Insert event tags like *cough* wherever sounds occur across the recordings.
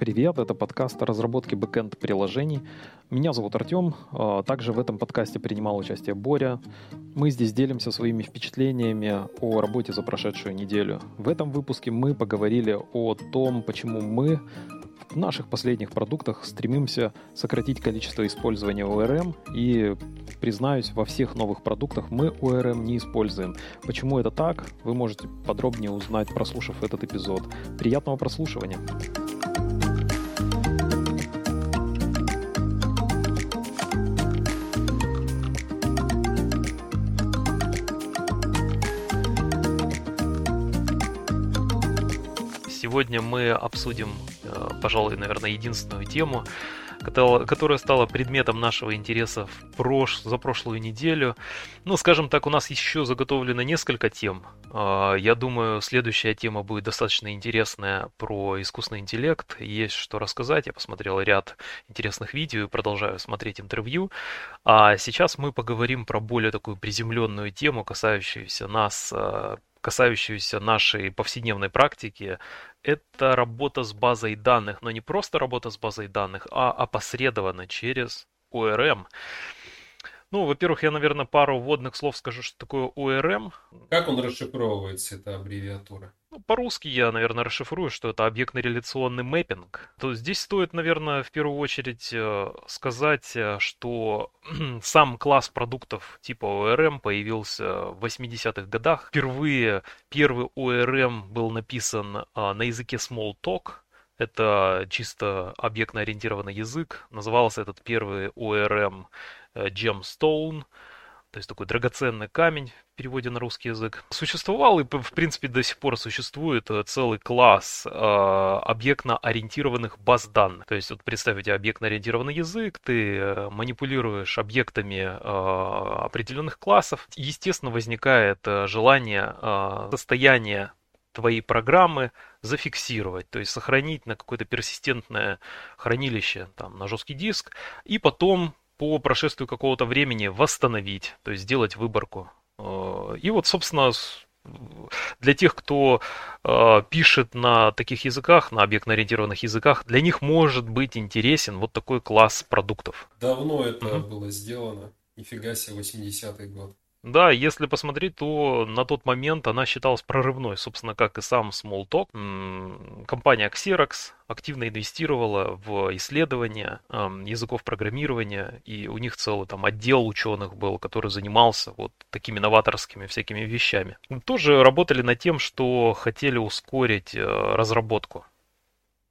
Привет, это подкаст о разработке бэкэнд приложений. Меня зовут Артем, а, также в этом подкасте принимал участие Боря. Мы здесь делимся своими впечатлениями о работе за прошедшую неделю. В этом выпуске мы поговорили о том, почему мы в наших последних продуктах стремимся сократить количество использования ORM и, признаюсь, во всех новых продуктах мы ORM не используем. Почему это так, вы можете подробнее узнать, прослушав этот эпизод. Приятного прослушивания! Сегодня мы обсудим, э, пожалуй, наверное, единственную тему, которая стала предметом нашего интереса в прош... за прошлую неделю. Ну, скажем так, у нас еще заготовлено несколько тем. А, я думаю, следующая тема будет достаточно интересная про искусственный интеллект. Есть что рассказать. Я посмотрел ряд интересных видео и продолжаю смотреть интервью. А сейчас мы поговорим про более такую приземленную тему, касающуюся нас э, касающуюся нашей повседневной практики, это работа с базой данных, но не просто работа с базой данных, а опосредованно через ORM. Ну, во-первых, я, наверное, пару вводных слов скажу, что такое ORM. Как он расшифровывается, эта аббревиатура? Ну, по-русски я, наверное, расшифрую, что это объектно-реляционный мэппинг. То здесь стоит, наверное, в первую очередь э, сказать, э, что *clears throat* сам класс продуктов типа ORM появился в 80-х годах. Впервые первый ORM был написан э, на языке Smalltalk, это чисто объектно-ориентированный язык. Назывался этот первый ORM Gemstone то есть такой драгоценный камень в переводе на русский язык. Существовал и, в принципе, до сих пор существует э, целый класс э, объектно-ориентированных баз данных. То есть вот представьте объектно-ориентированный язык, ты э, манипулируешь объектами э, определенных классов. Естественно, возникает э, желание э, состояния твоей программы зафиксировать, то есть сохранить на какое-то персистентное хранилище, там, на жесткий диск, и потом по прошествию какого-то времени восстановить, то есть сделать выборку. Э, и вот, собственно, для тех, кто э, пишет на таких языках, на объектно-ориентированных языках, для них может быть интересен вот такой класс продуктов. Давно это угу. было сделано. Нифига себе, 80-й год. Да, если посмотреть, то на тот момент она считалась прорывной, собственно, как и сам Smalltalk. Компания Xerox активно инвестировала в исследования языков программирования, и у них целый там отдел ученых был, который занимался вот такими новаторскими всякими вещами. Тоже работали над тем, что хотели ускорить э, разработку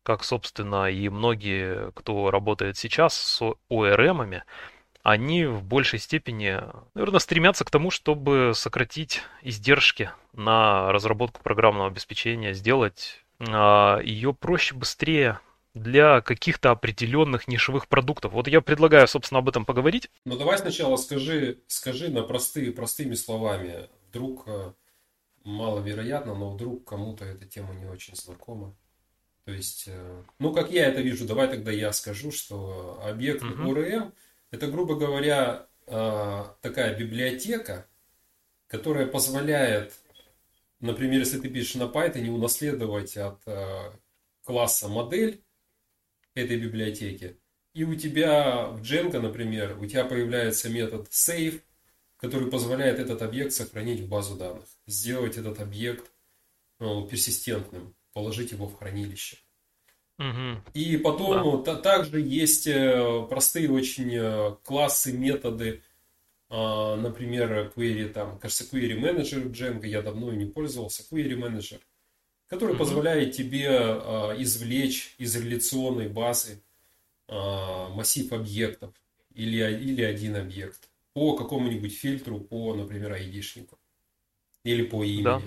как, собственно, и многие, кто работает сейчас с ORM-ами, они в большей степени, наверное, стремятся к тому, чтобы сократить издержки на разработку программного обеспечения, сделать а, ее проще, быстрее для каких-то определенных нишевых продуктов. Вот я предлагаю, собственно, об этом поговорить. Ну давай сначала скажи, скажи на простые, простыми словами. Вдруг э, маловероятно, но вдруг кому-то эта тема не очень знакома. То есть, э, ну как я это вижу, давай тогда я скажу, что объект угу. ORM – это, грубо говоря, а, такая библиотека, которая позволяет, например, если ты пишешь на Python, унаследовать от а, класса модель этой библиотеки. И у тебя в Django, например, у тебя появляется метод save, который позволяет этот объект сохранить в базу данных, сделать этот объект ну, персистентным, положить его в хранилище. И потом да. также есть э, простые очень э, классы, методы, а, например, query, там, кажется, query manager Django, я давно и не пользовался, query manager, который угу. позволяет тебе а, извлечь из реляционной базы а, массив объектов или, или один объект по какому-нибудь фильтру, по, например, айдишнику или по имени. Да,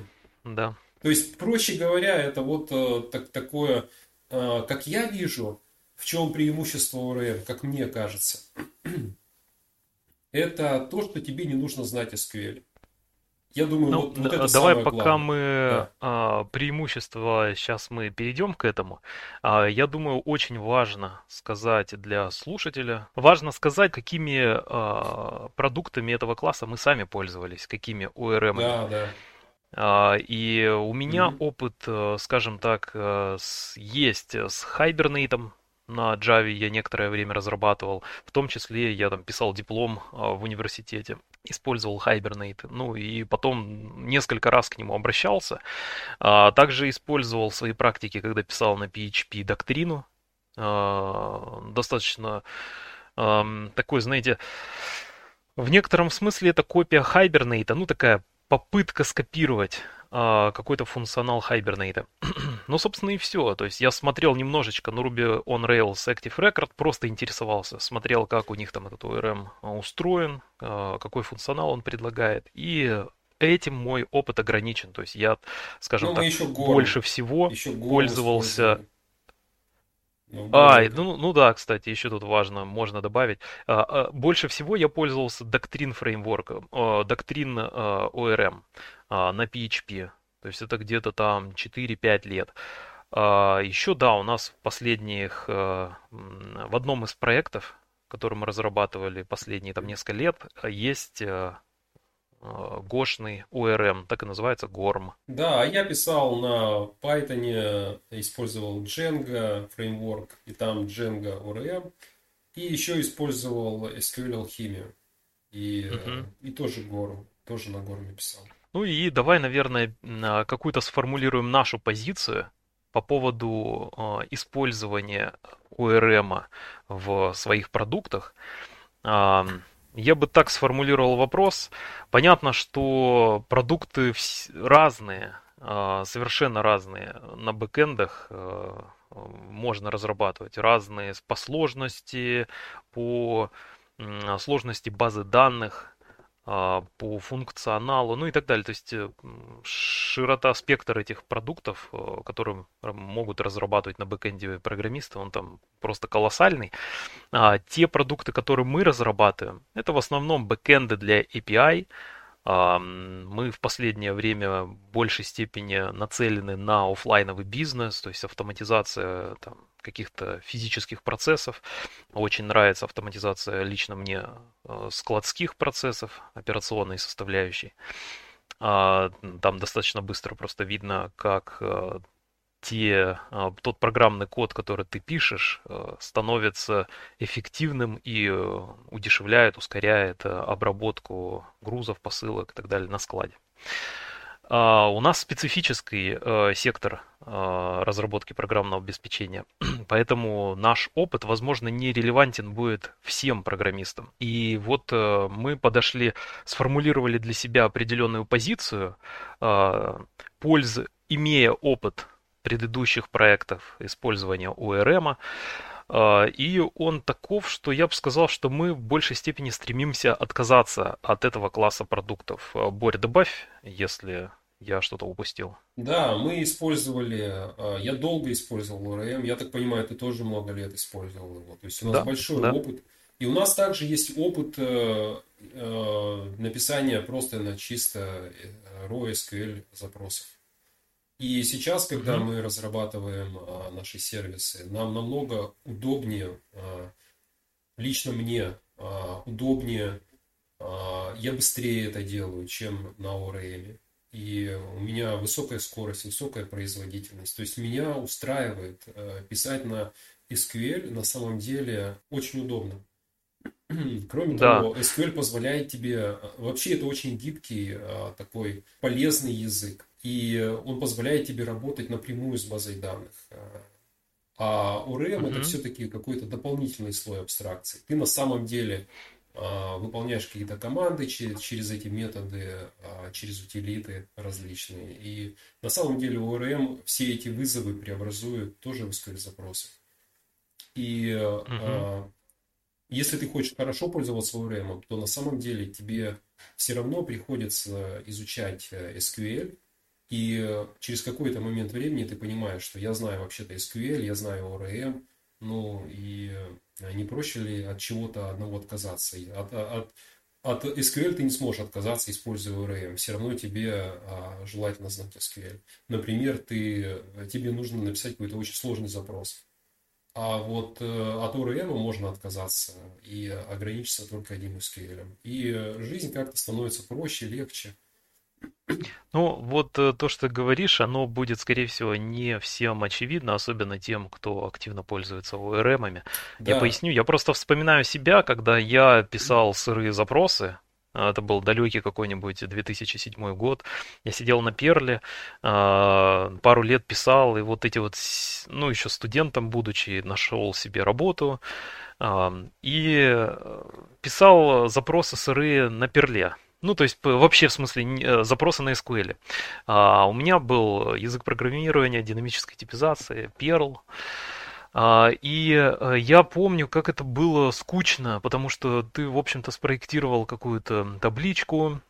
да. То есть, проще говоря, это вот э, так, такое Э, как я вижу, в чем преимущество ОРМ, как мне кажется, *clears throat* это то, что тебе не нужно знать SQL. Я думаю, ну, вот, вот это давай пока главное. мы да. а, преимущество сейчас мы перейдем к этому. А, я думаю, очень важно сказать для слушателя, важно сказать, какими а, продуктами этого класса мы сами пользовались, какими ORM. Да, да. А, и у меня Мгм. опыт, э, скажем так, э, есть с Hibernate. На Java я некоторое время разрабатывал. В том числе я там писал диплом а, в университете. Использовал Hibernate. Ну и потом несколько раз к нему обращался. А, Также использовал в своей практике, когда писал на PHP доктрину. Достаточно такой, знаете, в некотором смысле это копия Hibernate, ну такая попытка скопировать а, какой-то функционал Hibernate. *clears throat* Ну, собственно, и все. То есть я смотрел немножечко на Ruby on Rails Active Record, просто интересовался, смотрел, как у них там этот ORM устроен, а, какой функционал он предлагает. И этим мой опыт ограничен. То есть я, скажем Ну, так, еще больше всего еще пользовался использовали. Горм а, ну, ну да, кстати, еще тут важно, можно добавить. А, а, Больше всего я пользовался доктрин фреймворком, а, доктрин а, ORM на PHP. То есть это где-то там четыре-пять лет. А, Еще, да, у нас в последних, в одном из проектов, который мы разрабатывали последние там несколько лет, есть гошный ORM, так и называется, GORM. Да, а я писал на Python, использовал Django фреймворк, и там Django ORM, и еще использовал SQL алхимию, и, э, Мгм. и тоже Горм, тоже на Горме писал. Ну и давай, наверное, какую-то сформулируем нашу позицию по поводу а, использования ORM в своих продуктах. Я бы так сформулировал вопрос. Понятно, что продукты разные, а, совершенно разные. На бэкэндах а, можно разрабатывать разные по сложности, по сложности базы данных, по функционалу, ну и так далее. То есть э, широта, спектр этих продуктов, э, которые могут разрабатывать на бэкэнде программисты, он там просто колоссальный. А те продукты, которые мы разрабатываем, это в основном бэкэнды для API. Мы в последнее время в большей степени нацелены на оффлайновый бизнес, то есть автоматизация там, каких-то физических процессов. Очень нравится автоматизация лично мне э, складских процессов, операционной составляющей. А, Там достаточно быстро просто видно, как э, те, а, тот программный код, который ты пишешь, э, становится эффективным и э, удешевляет, ускоряет э, обработку грузов, посылок и так далее на складе. А, У нас специфический сектор разработки программного обеспечения, *clears throat* поэтому наш опыт, возможно, не релевантен будет всем программистам. И вот мы подошли, сформулировали для себя определенную позицию, пользы, имея опыт предыдущих проектов использования ORM, а, и он таков, что я бы сказал, что мы в большей степени стремимся отказаться от этого класса продуктов. А, Борь, добавь, если я что-то упустил. Да, мы использовали, э, я долго использовал ORM, я так понимаю, ты тоже много лет использовал его. То есть у нас Да, большой да. опыт. И у нас также есть опыт э, э, написания просто на чисто э, raw SQL запросов. И сейчас, когда Мгм. мы разрабатываем а, наши сервисы, нам намного удобнее, а, лично мне а, удобнее, а, я быстрее это делаю, чем на ORM. И у меня высокая скорость, высокая производительность. То есть меня устраивает э, писать на SQL на самом деле очень удобно. *clears throat* Кроме Да, того, SQL позволяет тебе, э, вообще это очень гибкий, э, такой полезный язык, и он позволяет тебе работать напрямую с базой данных. Э, А ORM это мгм, все-таки какой-то дополнительный слой абстракции. Ты на самом деле а, выполняешь какие-то команды через, через эти методы, а, через утилиты различные. И на самом деле ORM все эти вызовы преобразует тоже в SQL запросы. И а, если ты хочешь хорошо пользоваться ORM, то на самом деле тебе все равно приходится изучать э, SQL, и э, через какой-то момент времени ты понимаешь, что я знаю вообще-то SQL, я знаю ORM, ну и э, не проще ли от чего-то одного отказаться? И От, от, от SQL ты не сможешь отказаться, используя ORM. Все равно тебе а, желательно знать SQL. Например, ты, тебе нужно написать какой-то очень сложный запрос. А вот э, от ORM можно отказаться и ограничиться только одним SQL. И э, жизнь как-то становится проще, легче. Ну, вот э, то, что говоришь, оно будет, скорее всего, не всем очевидно, особенно тем, кто активно пользуется ORM-ами. Я Да, поясню, я просто вспоминаю себя, когда я писал сырые запросы, а, это был далекий какой-нибудь 2007 год. Я сидел на Перле, а, пару лет писал, и вот эти вот, ну, еще студентом будучи, нашел себе работу, и э, писал запросы сырые на Перле. Ну, то есть вообще, в смысле, э, запросы на SQL. А, у меня был язык программирования, динамической типизации, Perl. А, и э, я помню, как это было скучно, потому что ты, в общем-то, спроектировал какую-то табличку,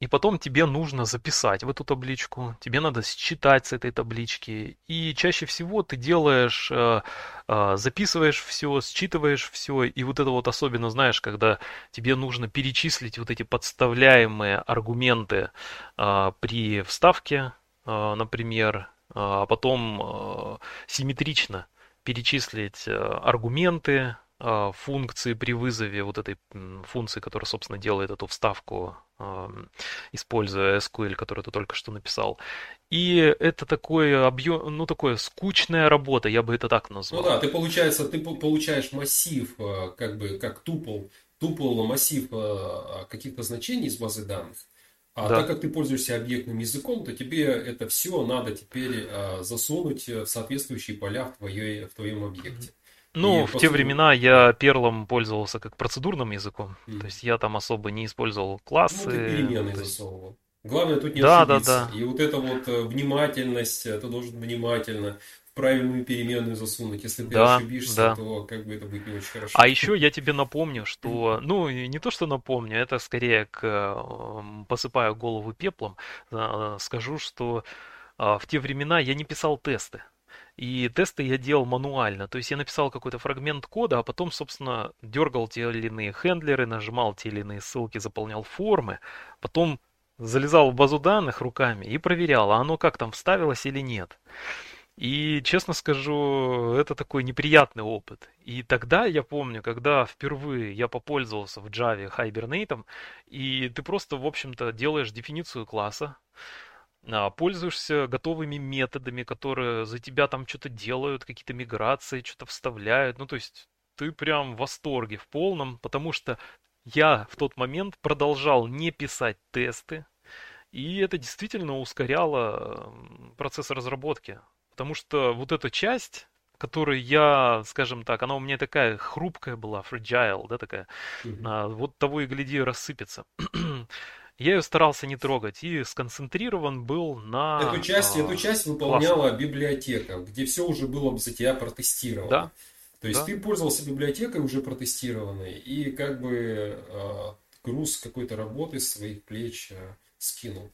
и потом тебе нужно записать в эту табличку, тебе надо считать с этой таблички. И чаще всего ты делаешь, э, э, записываешь все, считываешь все. И вот это вот особенно, знаешь, когда тебе нужно перечислить вот эти подставляемые аргументы э, при вставке, например, а потом симметрично перечислить аргументы, функции при вызове вот этой функции, которая, собственно, делает эту вставку используя SQL, который ты только что написал. И это такое объем, ну такое скучная работа, я бы это так ну да, назвал. ты получается, ты по- получаешь массив, э, как бы, как тупл, тупл массив э, каких-то значений из базы данных. А так Да. как ты пользуешься объектным языком, то тебе это все надо теперь э, засунуть в соответствующие поля в твоей, в твоем Мгм. Объекте. И Ну, в те времена да. я перлом пользовался как процедурным языком, то Мгм. есть я там особо не использовал Ну, ты классы, переменные то есть засовывал. Главное тут не да, да, ошибиться. да. И вот эта вот э, внимательность, э, ты должен внимательно в правильную переменную засунуть. Если ты Да, ошибишься, да. то как бы это будет не очень А хорошо. еще я тебе напомню, *laughs* что, ну, не то, что напомню, это скорее к, эм, посыпаю голову пеплом, а, скажу, что а, в те времена я не писал тесты. И тесты я делал мануально. То есть я написал какой-то фрагмент кода, а потом, собственно, дергал те или иные хендлеры, нажимал те или иные ссылки, заполнял формы, потом залезал в базу данных руками и проверял, а оно как там вставилось или нет. И, честно скажу, это такой неприятный опыт. И тогда я помню, когда впервые я попользовался в Java Hibernate, и ты просто, в общем-то, делаешь дефиницию класса, пользуешься готовыми методами, которые за тебя там что-то делают, какие-то миграции, что-то вставляют. Ну, то есть ты прям в восторге в полном, потому что я в тот момент продолжал не писать тесты, и это действительно ускоряло процесс разработки. Потому что вот эта часть, которую я, скажем так, она у меня такая хрупкая была, fragile, да, такая, а, вот того и гляди рассыпется. *clears throat* Я ее старался не трогать и сконцентрирован был Эту на часть, эту а, часть классах. выполняла библиотека, где все уже было за тебя протестировано. Да, То есть да. ты пользовался библиотекой уже протестированной и как бы э, груз какой-то работы с своих плеч э, скинул.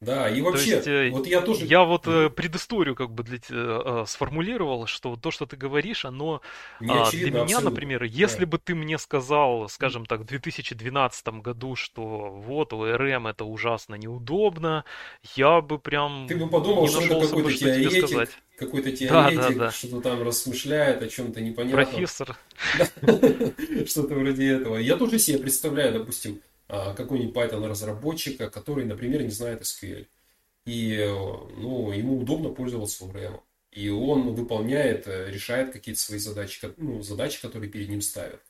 Да, и То есть вообще, э, вот я тоже... я вот э, предысторию как бы для, э, сформулировал, что то, что ты говоришь, оно Не а, для очевидно меня, абсолютно. например, если Да. бы ты мне сказал, скажем так, в 2012 году, что вот ORM это ужасно неудобно, я бы Ты бы прям подумал, что это бы, какой-то что тебе теоретик, сказать. какой-то Да, да, теоретик, да. что-то там размышляет о чем-то непонятном. Профессор. *laughs* Да. *laughs* Что-то вроде этого. Я тоже себе представляю, допустим, какой-нибудь Python разработчика, который, например, не знает SQL. И э, ну, ему удобно пользоваться ORM. И он выполняет, э, решает какие-то свои задачи, ну, задачи, которые перед ним ставят.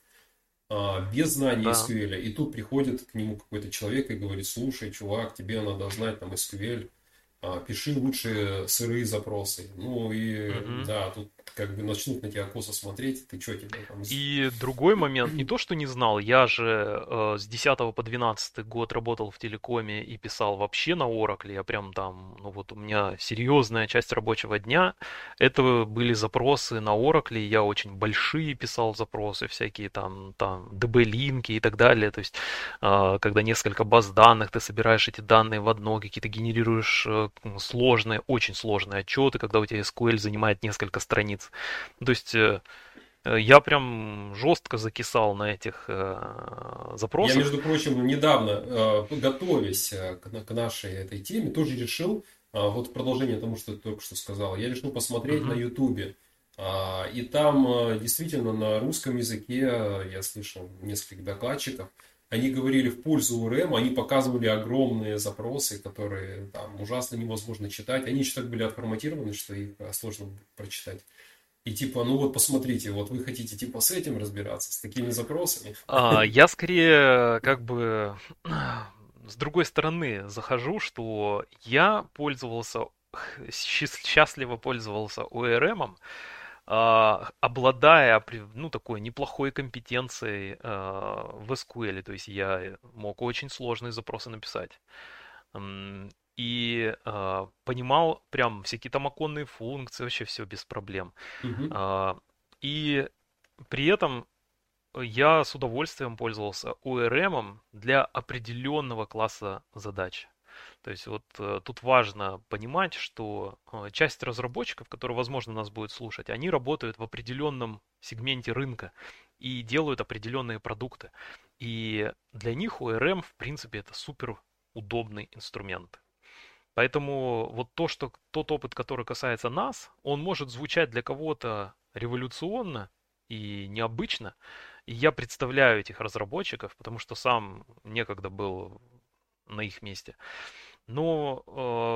а, без знания Да. SQL. И тут приходит к нему какой-то человек и говорит, слушай, чувак, тебе надо знать там SQL, а, пиши лучше сырые запросы. Ну и Мгм. да, тут как бы начнут на тебя косо смотреть, ты что тебе там... И другой момент, не то что не знал, я же э, с 10 по 12 год работал в телекоме и писал вообще на Oracle, я прям там, ну вот у меня серьезная часть рабочего дня, это были запросы на Oracle, я очень большие писал запросы, всякие там, там DB-линки и так далее, то есть э, когда несколько баз данных, ты собираешь эти данные в одно, какие-то генерируешь э, сложные, очень сложные отчеты, когда у тебя SQL занимает несколько страниц. То есть э, Э, Я прям жестко закисал на этих э, Я, запросах. между прочим, недавно, э, готовясь к на- к нашей этой теме, тоже решил, вот в продолжение тому, что ты только что сказал, я решил посмотреть на Мгм. Ютубе. А, И там э, действительно на русском языке э, я слышал нескольких докладчиков, они говорили в пользу ОРМ, они показывали огромные запросы, которые там ужасно невозможно читать. Они еще так были отформатированы, что их сложно прочитать. И типа, ну вот посмотрите, вот вы хотите типа с этим разбираться, с такими запросами. А, я скорее как бы *clears throat* с другой стороны захожу, что я пользовался, счастливо пользовался ORM, а, обладая ну, такой неплохой компетенцией а, в SQL, то есть я мог очень сложные запросы написать. И а, понимал прям всякие там оконные функции, вообще все без проблем. Угу. И при этом я с удовольствием пользовался ORM для определенного класса задач. То есть вот э, тут важно понимать, что э, часть разработчиков, которые, возможно, нас будут слушать, они работают в определенном сегменте рынка и делают определенные продукты. И для них ORM, в принципе, это супер удобный инструмент. Поэтому вот то, что тот опыт, который касается нас, он может звучать для кого-то революционно и необычно. И я представляю этих разработчиков, потому что сам некогда был на их месте. Но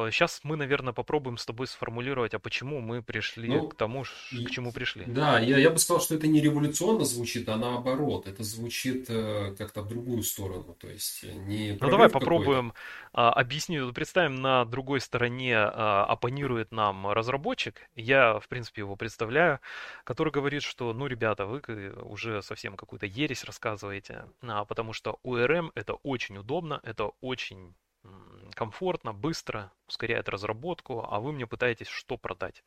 э, сейчас мы, наверное, попробуем с тобой сформулировать, а почему мы пришли ну, к тому, к чему пришли. Да, я, я бы сказал, что это не революционно звучит, а наоборот. Это звучит э, как-то в другую сторону. То есть не Ну давай попробуем э, объяснить. Представим, на другой стороне э, оппонирует нам разработчик. Я, в принципе, его представляю, который говорит, что, ну, ребята, вы уже совсем какую-то ересь рассказываете, а, потому что URM это очень удобно, это очень комфортно, быстро, ускоряет разработку, а вы мне пытаетесь что продать.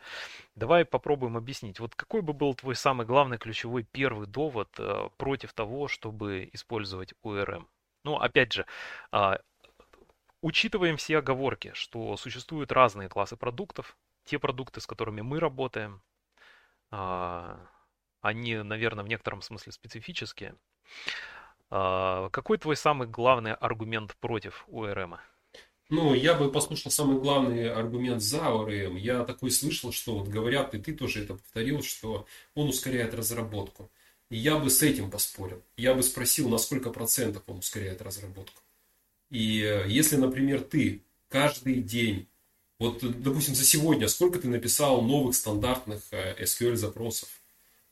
Давай попробуем объяснить. Вот какой бы был твой самый главный ключевой первый довод э, против того, чтобы использовать ORM? Ну, опять же, э, учитываем все оговорки, что существуют разные классы продуктов. Те продукты, с которыми мы работаем, э, они, наверное, в некотором смысле специфические. А, какой твой самый главный аргумент против ОРМ? Ну, я бы послушал самый главный аргумент за ОРМ. Я такой слышал, что вот говорят, и ты тоже это повторил, что он ускоряет разработку. И я бы с этим поспорил. Я бы спросил, на сколько процентов он ускоряет разработку. И э, если, например, ты каждый день, вот, допустим, за сегодня, сколько ты написал новых стандартных э, SQL запросов?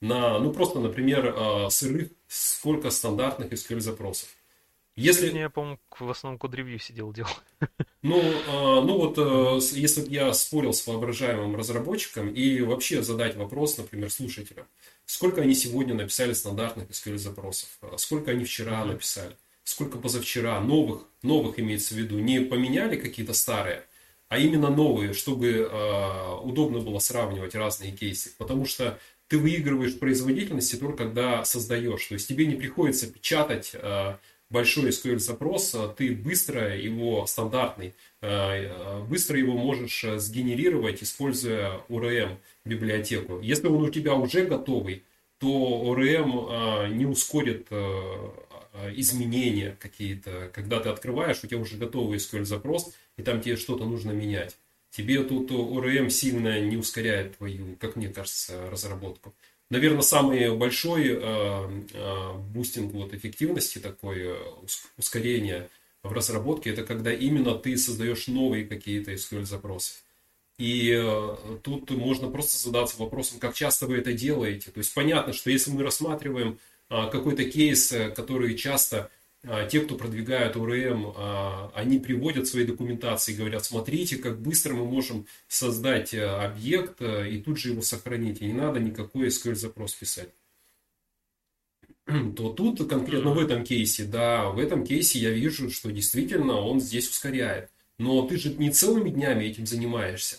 На, ну, просто, например, э, сырых сколько стандартных SQL запросов. Если... Я, по-моему, в основном код-ревью сидел, делал. *laughs* Ну, а, ну вот, а, если я спорил с воображаемым разработчиком и вообще задать вопрос, например, слушателям, сколько они сегодня написали стандартных SQL запросов, а сколько они вчера mm-hmm. написали, сколько позавчера, новых, новых имеется в виду, не поменяли какие-то старые, а именно новые, чтобы э, удобно было сравнивать разные кейсы. Потому что ты выигрываешь производительности только когда создаешь. То есть тебе не приходится печатать э, большой SQL запрос, а ты быстро его, стандартный, э, э, быстро его можешь сгенерировать, используя ORM библиотеку. Если он у тебя уже готовый, то ORM не ускорит изменения какие-то. Когда ты открываешь, у тебя уже готовый SQL запрос, и там тебе что-то нужно менять тебе тут ORM сильно не ускоряет твою, как мне кажется, разработку. Наверное, самый большой э, э, бустинг вот, эффективности, такое ускорение в разработке, это когда именно ты создаешь новые какие-то SQL запросы. И э, тут можно просто задаться вопросом, как часто вы это делаете. То есть понятно, что если мы рассматриваем э, какой-то кейс, э, который часто те, кто продвигают ОРМ, а, они приводят свои документации и говорят, смотрите, как быстро мы можем создать э, объект э, и тут же его сохранить. И не надо никакой SQL запрос писать. *clears throat* То тут конкретно в этом кейсе, да, в этом кейсе я вижу, что действительно он здесь ускоряет. Но ты же не целыми днями этим занимаешься.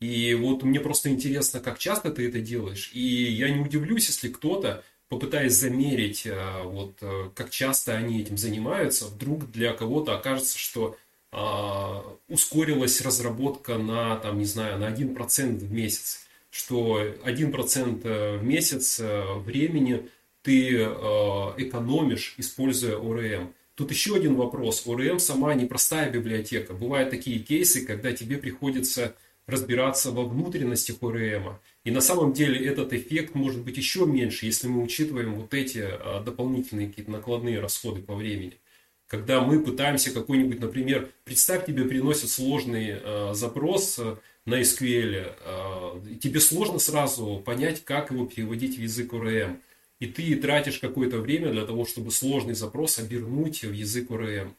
И вот мне просто интересно, как часто ты это делаешь. И я не удивлюсь, если кто-то попытаясь замерить, э, вот, э, как часто они этим занимаются, вдруг для кого-то окажется, что а, ускорилась разработка на, там, не знаю, на 1% в месяц, что 1% э, в месяц времени ты экономишь, используя ORM. Тут еще один вопрос. ORM сама непростая библиотека. Бывают такие кейсы, когда тебе приходится разбираться во внутренностях ORM. И на самом деле этот эффект может быть еще меньше, если мы учитываем вот эти а, дополнительные какие-то накладные расходы по времени. когда мы пытаемся какой-нибудь, например, представь, тебе приносят сложный э, запрос э, на SQL, э, тебе сложно сразу понять, как его переводить в язык ORM. И ты тратишь какое-то время для того, чтобы сложный запрос обернуть в язык ORM.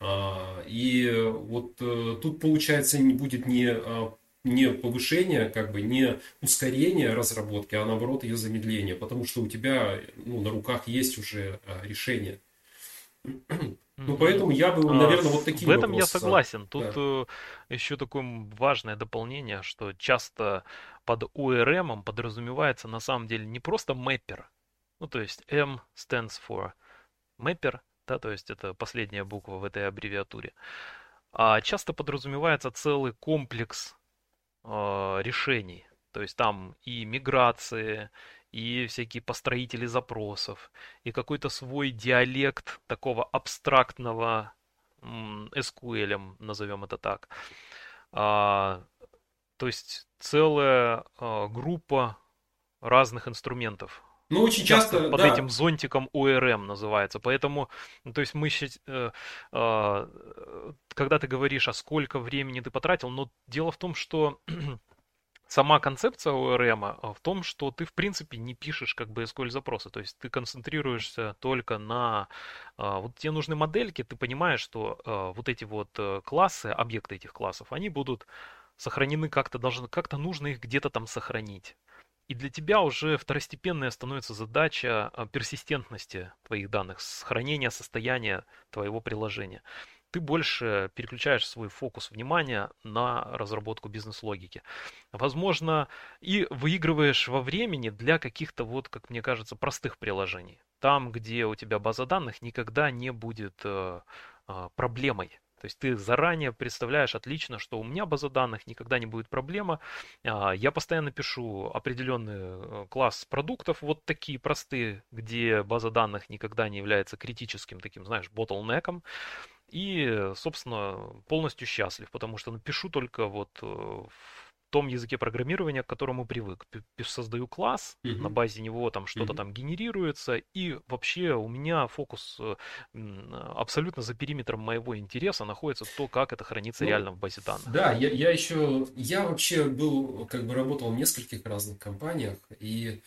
А, и вот э, тут, получается, не будет не, а, не повышение, как бы не ускорение разработки, а наоборот ее замедление, потому что у тебя ну, на руках есть уже а, решение. *clears throat* Ну, поэтому я бы, наверное, вот такие В этом я согласен. Тут да. Э, еще такое важное дополнение, что часто под ORM подразумевается на самом деле не просто мэппер, ну, то есть M stands for мэппер, да, то есть это последняя буква в этой аббревиатуре, а часто подразумевается целый комплекс э, решений. То есть там и миграции, и всякие построители запросов, и какой-то свой диалект такого абстрактного SQL, назовем это так. А, то есть целая а, группа разных инструментов. Ну, очень часто, часто под да. этим зонтиком ORM называется. Поэтому, ну, то есть мы, э, э, когда ты говоришь, а сколько времени ты потратил, но дело в том, что *clears throat* сама концепция ORM а, в том, что ты в принципе не пишешь как бы SQL запросы, то есть ты концентрируешься только на а, вот тебе нужны модельки, ты понимаешь, что а, вот эти вот э, классы, объекты этих классов, они будут сохранены как-то должны, как-то нужно их где-то там сохранить. И для тебя уже второстепенная становится задача персистентности твоих данных, сохранения состояния твоего приложения ты больше переключаешь свой фокус внимания на разработку бизнес-логики. Возможно, и выигрываешь во времени для каких-то, вот, как мне кажется, простых приложений. Там, где у тебя база данных никогда не будет э, э, проблемой. То есть ты заранее представляешь отлично, что у меня база данных никогда не будет проблема. А, я постоянно пишу определенный э, класс продуктов, вот такие простые, где база данных никогда не является критическим таким, знаешь, ботлнеком. И, собственно, полностью счастлив, потому что напишу только вот э, в том языке программирования, к которому привык. Создаю класс, uh-huh. на базе него там что-то uh-huh. там генерируется, и вообще у меня фокус э, абсолютно за периметром моего интереса находится то, как это хранится ну, реально в базе данных. Да, я, я еще, я вообще был, как бы работал в нескольких разных компаниях, и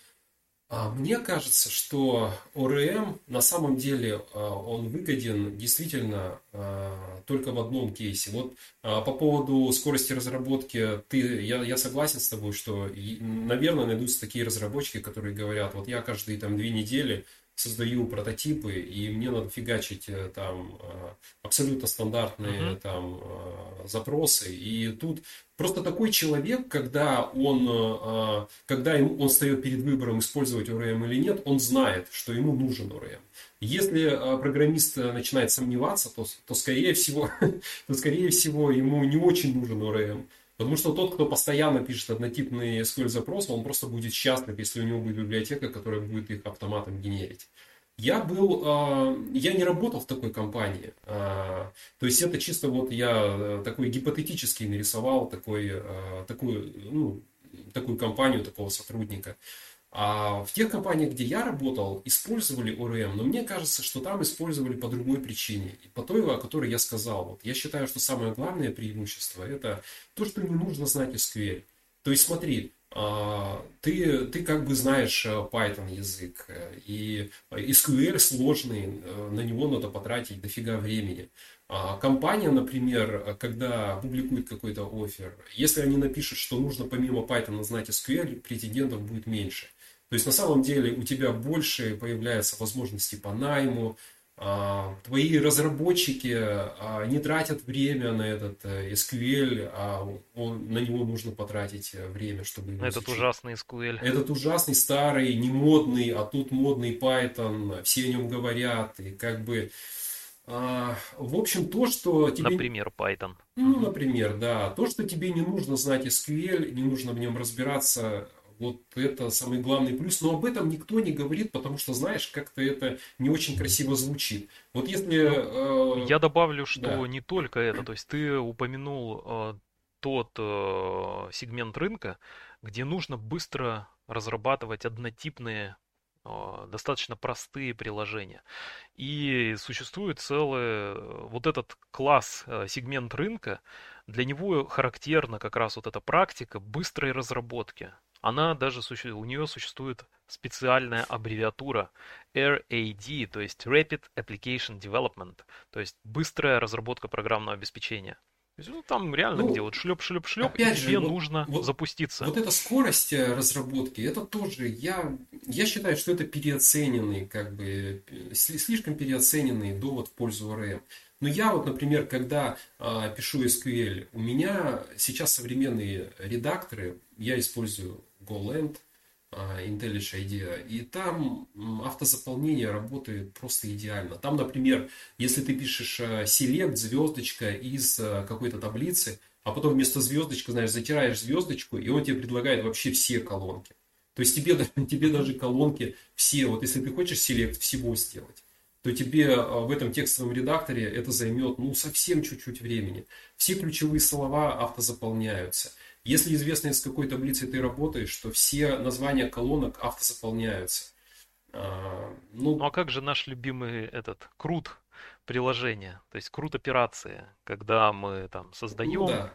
мне кажется, что ОРМ на самом деле а, он выгоден действительно а, только в одном кейсе. Вот по поводу скорости разработки, ты, я, я согласен с тобой, что, наверное, найдутся такие разработчики, которые говорят, вот я каждые там две недели создаю прототипы, и мне надо фигачить э, там э, абсолютно стандартные uh-huh. там э, запросы. И тут просто такой человек, когда он, когда он встает перед выбором использовать ORM или нет, он знает, что ему нужен ORM. Если программист начинает сомневаться, то, то скорее всего, *laughs* то скорее всего ему не очень нужен ORM. Потому что тот, кто постоянно пишет однотипный SQL запрос, он просто будет счастлив, если у него будет библиотека, которая будет их автоматом генерить. Я был, а, я не работал в такой компании. А, то есть это чисто вот я э, такой гипотетически нарисовал такой, а, такую, ну, такую компанию, такого сотрудника. А в тех компаниях, где я работал, использовали ORM, но мне кажется, что там использовали по другой причине. По той, о которой я сказал. Вот я считаю, что самое главное преимущество это то, что не нужно знать SQL. То есть смотри, а, ты, ты как бы знаешь э, Python язык, э, и SQL сложный, э, на него надо потратить дофига времени. А компания, например, когда публикует какой-то офер, если они напишут, что нужно помимо Python знать SQL, претендентов будет меньше. То есть на самом деле у тебя больше появляется возможностей по найму, а, твои разработчики а, не тратят время на этот э, SQL, а он, на него нужно потратить э, время, чтобы его Этот изучить. ужасный SQL. Этот ужасный, старый, не модный, а тут модный Python, все о нем говорят, и как бы... В общем, то, что тебе... Например, Python. Ну, например, да. То, что тебе не нужно знать SQL, не нужно в нем разбираться, вот это самый главный плюс. Но об этом никто не говорит, потому что, знаешь, как-то это не очень красиво звучит. Вот если... Э, Я добавлю, что да. не только это. То есть ты упомянул э, тот э, сегмент рынка, где нужно быстро разрабатывать однотипные а, достаточно простые приложения. И существует целый вот этот класс, э, сегмент рынка, для него характерна как раз вот эта практика быстрой разработки. Она даже, у нее существует специальная аббревиатура RAD, то есть Rapid Application Development, то есть быстрая разработка программного обеспечения. Есть, ну, там реально Ну, где вот шлеп, шлеп, шлеп, и Опять же, тебе вот, нужно вот, запуститься. вот эта скорость э, разработки, это тоже, я, я считаю, что это переоцененный, как бы, э, сли- слишком переоцененный довод в пользу ОРМ. Но я вот, например, когда а, пишу SQL, у меня сейчас современные редакторы, я использую GoLand, IntelliJ IDEA, и там автозаполнение работает просто идеально. Там, например, если ты пишешь э, select, звездочка из э, какой-то таблицы, а потом вместо звездочки, знаешь, затираешь звездочку, и он тебе предлагает вообще все колонки. То есть тебе, *laughs* тебе даже колонки все, вот если ты хочешь селект всего сделать, то тебе э, в этом текстовом редакторе это займет, ну, совсем чуть-чуть времени. Все ключевые слова автозаполняются. Если известно, из какой таблицы ты работаешь, то все названия колонок автозаполняются. А, Ну Ну, а как же наш любимый этот крут приложение, то есть крут операции, когда мы там ну создаем, да.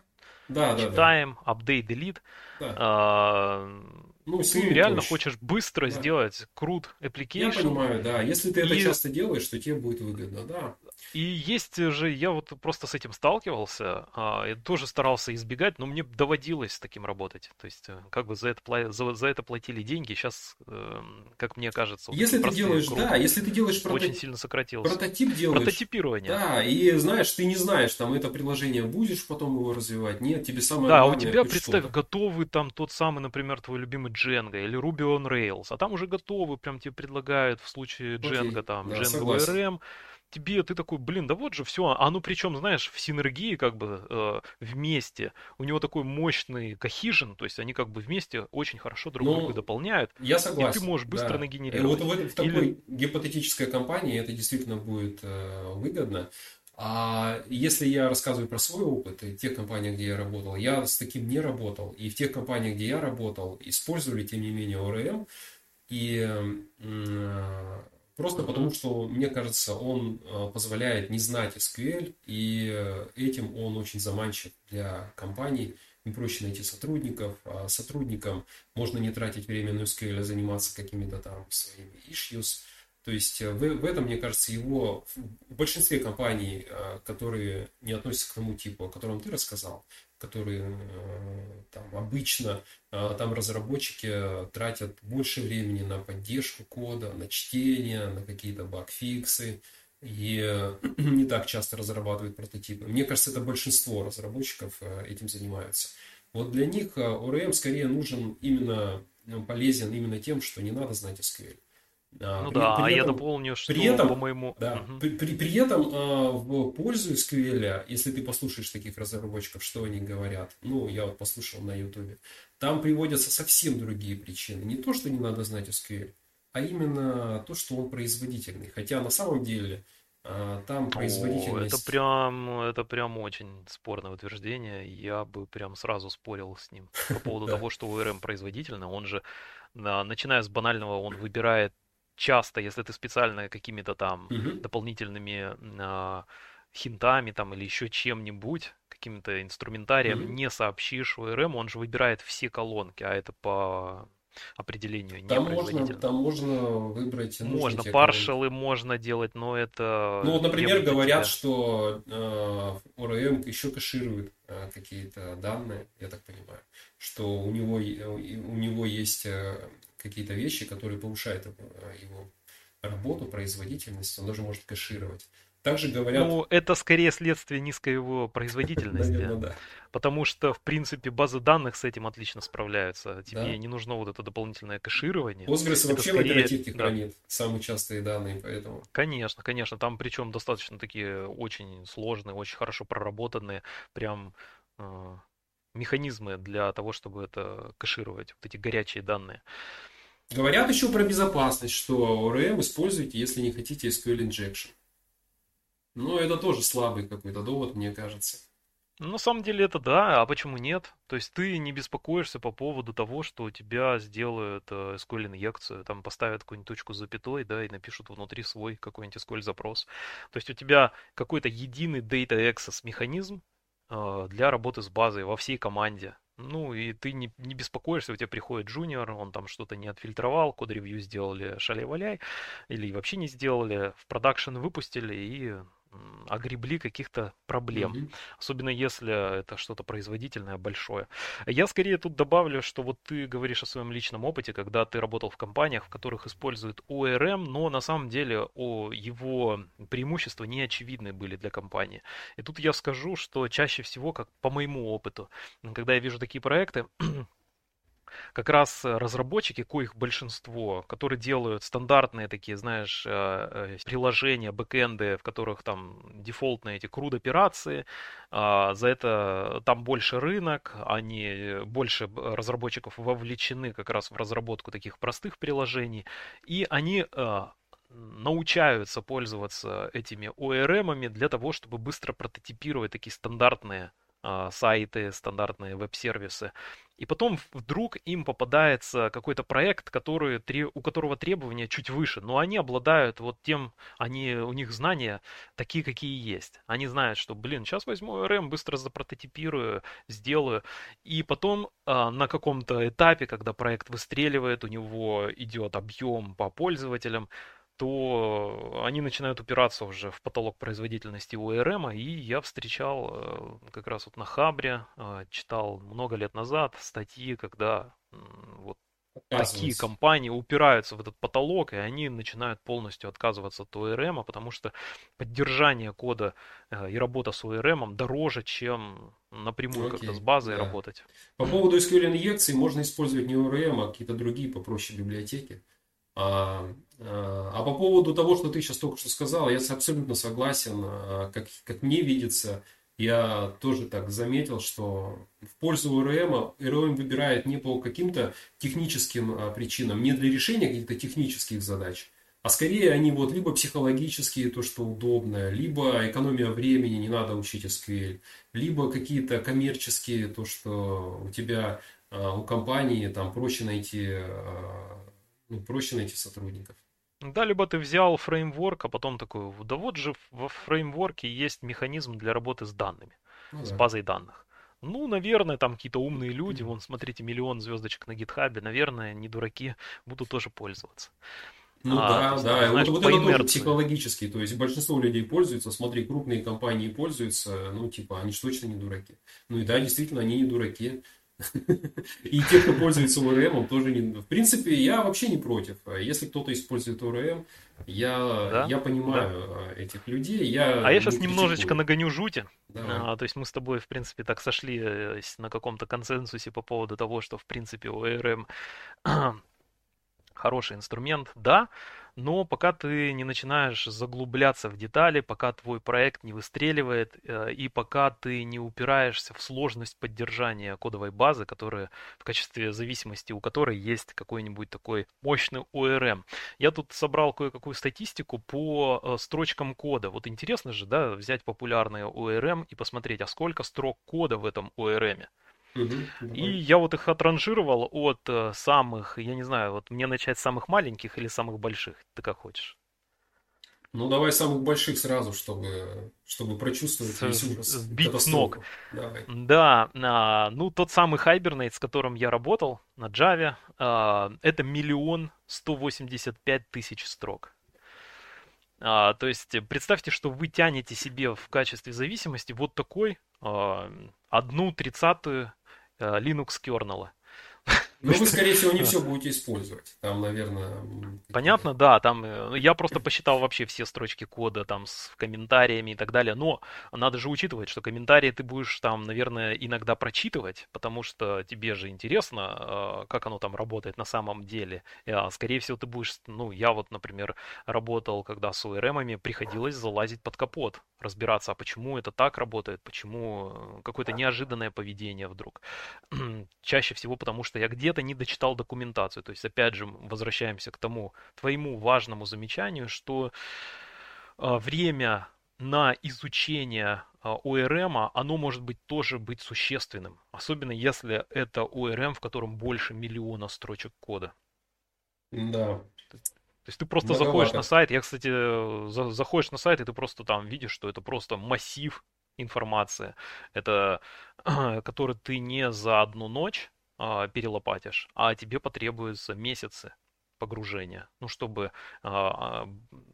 Да, да, да. читаем, update, delete, Да. а, Ну, ты реально проще. хочешь быстро Да. сделать крут Я application, понимаю, да. Если ты это и часто делаешь, то тебе будет выгодно, да. И есть же, я вот просто с этим сталкивался, а, и тоже старался избегать, но мне доводилось с таким работать. То есть, э, как бы за это, за, за это платили деньги. Сейчас, эм, как мне кажется, вот Если ты делаешь, круто да, если ты делаешь прото- очень сильно сократился. прототип делаешь, Прототипирование. да, и знаешь, ты не знаешь, там это приложение будешь потом его развивать, нет, тебе самое Да, а у главное тебя, хоть представь, что-то. готовый там тот самый, например, твой любимый Django или Ruby on Rails, а там уже готовый, прям тебе предлагают в случае Окей, Django, там, да, Django согласен. Тебе ты такой, блин, да вот же все, а ну причем, знаешь, в синергии как бы э, вместе, у него такой мощный cohesion, то есть они как бы вместе очень хорошо друг друга Ну, дополняют, Я и ты согласен, можешь быстро да. Э, Вот нагенерировать. в, этой- в Или, такой гипотетической компании это действительно будет э, выгодно. А если я рассказываю про свой опыт и те компании, где я работал, я с таким не работал. И в тех компаниях, где я работал, использовали, тем не менее, ORM. И просто потому, что, мне кажется, он э, позволяет не знать SQL, и этим он очень заманчив для компаний. Им проще найти сотрудников, а сотрудникам можно не тратить время на SQL, а заниматься какими-то там своими issues. То есть э, в, в этом, мне кажется, его в большинстве компаний, э, которые не относятся к тому типу, о котором ты рассказал, которые э, там обычно там разработчики тратят больше времени на поддержку кода, на чтение, на какие-то баг-фиксы и *clears throat* не так часто разрабатывают прототипы. Мне кажется, это большинство разработчиков этим занимаются. Вот для них ORM скорее нужен именно э, полезен именно тем, что не надо знать SQL. А, ну при, да, а при я этом, дополню, при что этом, по моему... да, Мгм. при, при, при этом а, в пользу SQL, если ты послушаешь таких разработчиков, что они говорят, ну, я вот послушал на YouTube, там приводятся совсем другие причины. Не то, что не надо знать SQL, а именно то, что он производительный. Хотя на самом деле а, там О, это производительность... прям, это прям очень спорное утверждение. Я бы прям сразу спорил с ним по *laughs* поводу того, что ORM производительный. Он же, на- начиная с банального, он выбирает часто, если ты специально какими-то там Мгм. дополнительными а, хинтами там или еще чем-нибудь, каким-то инструментарием Мгм. не сообщишь ORM, он же выбирает все колонки, а это по определению Там можно, там можно выбрать Можно паршелы можно делать, но это Ну вот, например, говорят, тебя что э, ORM еще кэширует э, какие-то данные, я так понимаю, что у него, у него есть э, какие-то вещи, которые повышают э, его работу, производительность, он даже может кэшировать. Также говорят, Ну, это скорее следствие низкой его производительности, наверное, да. потому что, в принципе, базы данных с этим отлично справляются. Тебе Да. не нужно вот это дополнительное кэширование. Postgres Это вообще в скорее, оперативке да, хранит самые частые данные, поэтому... конечно, конечно, там причем достаточно такие очень сложные, очень хорошо проработанные, прям э, механизмы для того, чтобы это кэшировать, вот эти горячие данные. Говорят еще про безопасность, что ORM используйте, если не хотите SQL injection. Но это тоже слабый какой-то довод, мне кажется. Ну, На самом деле это да, а почему нет? То есть ты не беспокоишься по поводу того, что у тебя сделают э, SQL-инъекцию, там поставят какую-нибудь точку с запятой, да, и напишут внутри свой какой-нибудь SQL-запрос. То есть у тебя какой-то единый Data Access механизм э, для работы с базой во всей команде. Ну, и ты не, не беспокоишься, у тебя приходит джуниор, он там что-то не отфильтровал, код-ревью сделали шаля-валяй, или вообще не сделали, в продакшн выпустили, и огребли каких-то проблем. Мгм. Особенно если это что-то производительное, большое. Я скорее тут добавлю, что вот ты говоришь о своем личном опыте, когда ты работал в компаниях, в которых используют ORM, но на самом деле о, его преимущества не очевидны были для компании. И тут я скажу, что чаще всего, как по моему опыту, когда я вижу такие проекты, *clears throat* как раз э, разработчики, коих большинство, которые делают стандартные такие, знаешь, э, э, приложения, бэкэнды, в которых там дефолтные эти CRUD операции, а, за это там больше рынок, они больше разработчиков вовлечены как раз в разработку таких простых приложений, и они научаются пользоваться этими ORM для того, чтобы быстро прототипировать такие стандартные а, сайты, стандартные веб-сервисы. И потом вдруг им попадается какой-то проект, который, у которого требования чуть выше, но они обладают вот тем, они, у них знания такие, какие есть. Они знают, что, блин, сейчас возьму RM, быстро запрототипирую, сделаю. И потом а, на каком-то этапе, когда проект выстреливает, у него идет объем по пользователям, то они начинают упираться уже в потолок производительности ORM, и я встречал э, как раз вот на Хабре, э, читал много лет назад статьи, когда вот такие компании упираются в этот потолок, и они начинают полностью отказываться от ORM, потому что поддержание кода э, и работа с ORM дороже, чем напрямую как-то с базой да. работать. По поводу SQL инъекций можно использовать не ORM, а какие-то другие попроще библиотеки. А, а, а по поводу того, что ты сейчас только что сказал, я абсолютно согласен. А, как, как мне видится, я тоже так заметил, что в пользу ОРМ РМ выбирает не по каким-то техническим причинам, не для решения каких-то технических задач, а скорее они вот либо психологические, то, что удобно, либо экономия времени, не надо учить SQL, либо какие-то коммерческие, то, что у тебя, у компании там проще найти ну, проще найти сотрудников. Да, либо ты взял фреймворк, а потом такой, да вот же во фреймворке есть механизм для работы с данными, ну, с да. базой данных. Ну, наверное, там какие-то умные люди, вон, смотрите, миллион звездочек на гитхабе, наверное, не дураки, будут тоже пользоваться. Ну а, да, да, знаешь, вот, вот это тоже психологически, то есть большинство людей пользуются, смотри, крупные компании пользуются, ну типа, они же точно не дураки. Ну и да, действительно, они не дураки. И те, кто пользуется ORM, тоже не... В принципе, я вообще не против. Если кто-то использует ORM, я, да? я понимаю да. этих людей. Я а я сейчас немножечко нагоню жути. А, то есть мы с тобой, в принципе, так сошли э, на каком-то консенсусе по поводу того, что, в принципе, ORM *clears throat* хороший инструмент, да, но пока ты не начинаешь заглубляться в детали, пока твой проект не выстреливает э, и пока ты не упираешься в сложность поддержания кодовой базы, которая в качестве зависимости у которой есть какой-нибудь такой мощный ORM. Я тут собрал кое-какую статистику по э, строчкам кода. Вот интересно же, да, взять популярные ORM и посмотреть, а сколько строк кода в этом ORM. И я вот их отранжировал от э, самых, я не знаю, вот мне начать с самых маленьких или самых больших. Ты как хочешь? Ну, давай самых больших сразу, чтобы, чтобы прочувствовать с, весь Сбить с ног. Давай. Да, а, ну, тот самый Hibernate, с которым я работал на Java, а, это миллион сто восемьдесят пять тысяч строк. А, то есть представьте, что вы тянете себе в качестве зависимости вот такой одну тридцатую Э, Linux kernel. *laughs* Ну, вы, скорее всего, не *laughs* все будете использовать. Там, наверное... Понятно, да. Там э, я просто посчитал вообще все строчки кода там с комментариями и так далее. Но надо же учитывать, что комментарии ты будешь там, наверное, иногда прочитывать, потому что тебе же интересно, э, как оно там работает на самом деле. А, скорее всего, ты будешь... Ну, я вот, например, работал, когда с ORM, приходилось залазить под капот, разбираться, а почему это так работает, почему какое-то неожиданное поведение вдруг. *clears throat* Чаще всего потому, что я где-то не дочитал документацию. То есть, опять же, возвращаемся к тому твоему важному замечанию, что э, время на изучение ORM, оно может быть тоже быть существенным. Особенно если это ORM, в котором больше миллиона строчек кода. Да. То есть ты просто Многовато. заходишь на сайт, я, кстати, за, заходишь на сайт, и ты просто там видишь, что это просто массив информации, это, *clears throat* который ты не за одну ночь а, перелопатишь, а тебе потребуются месяцы погружения. Ну, чтобы а,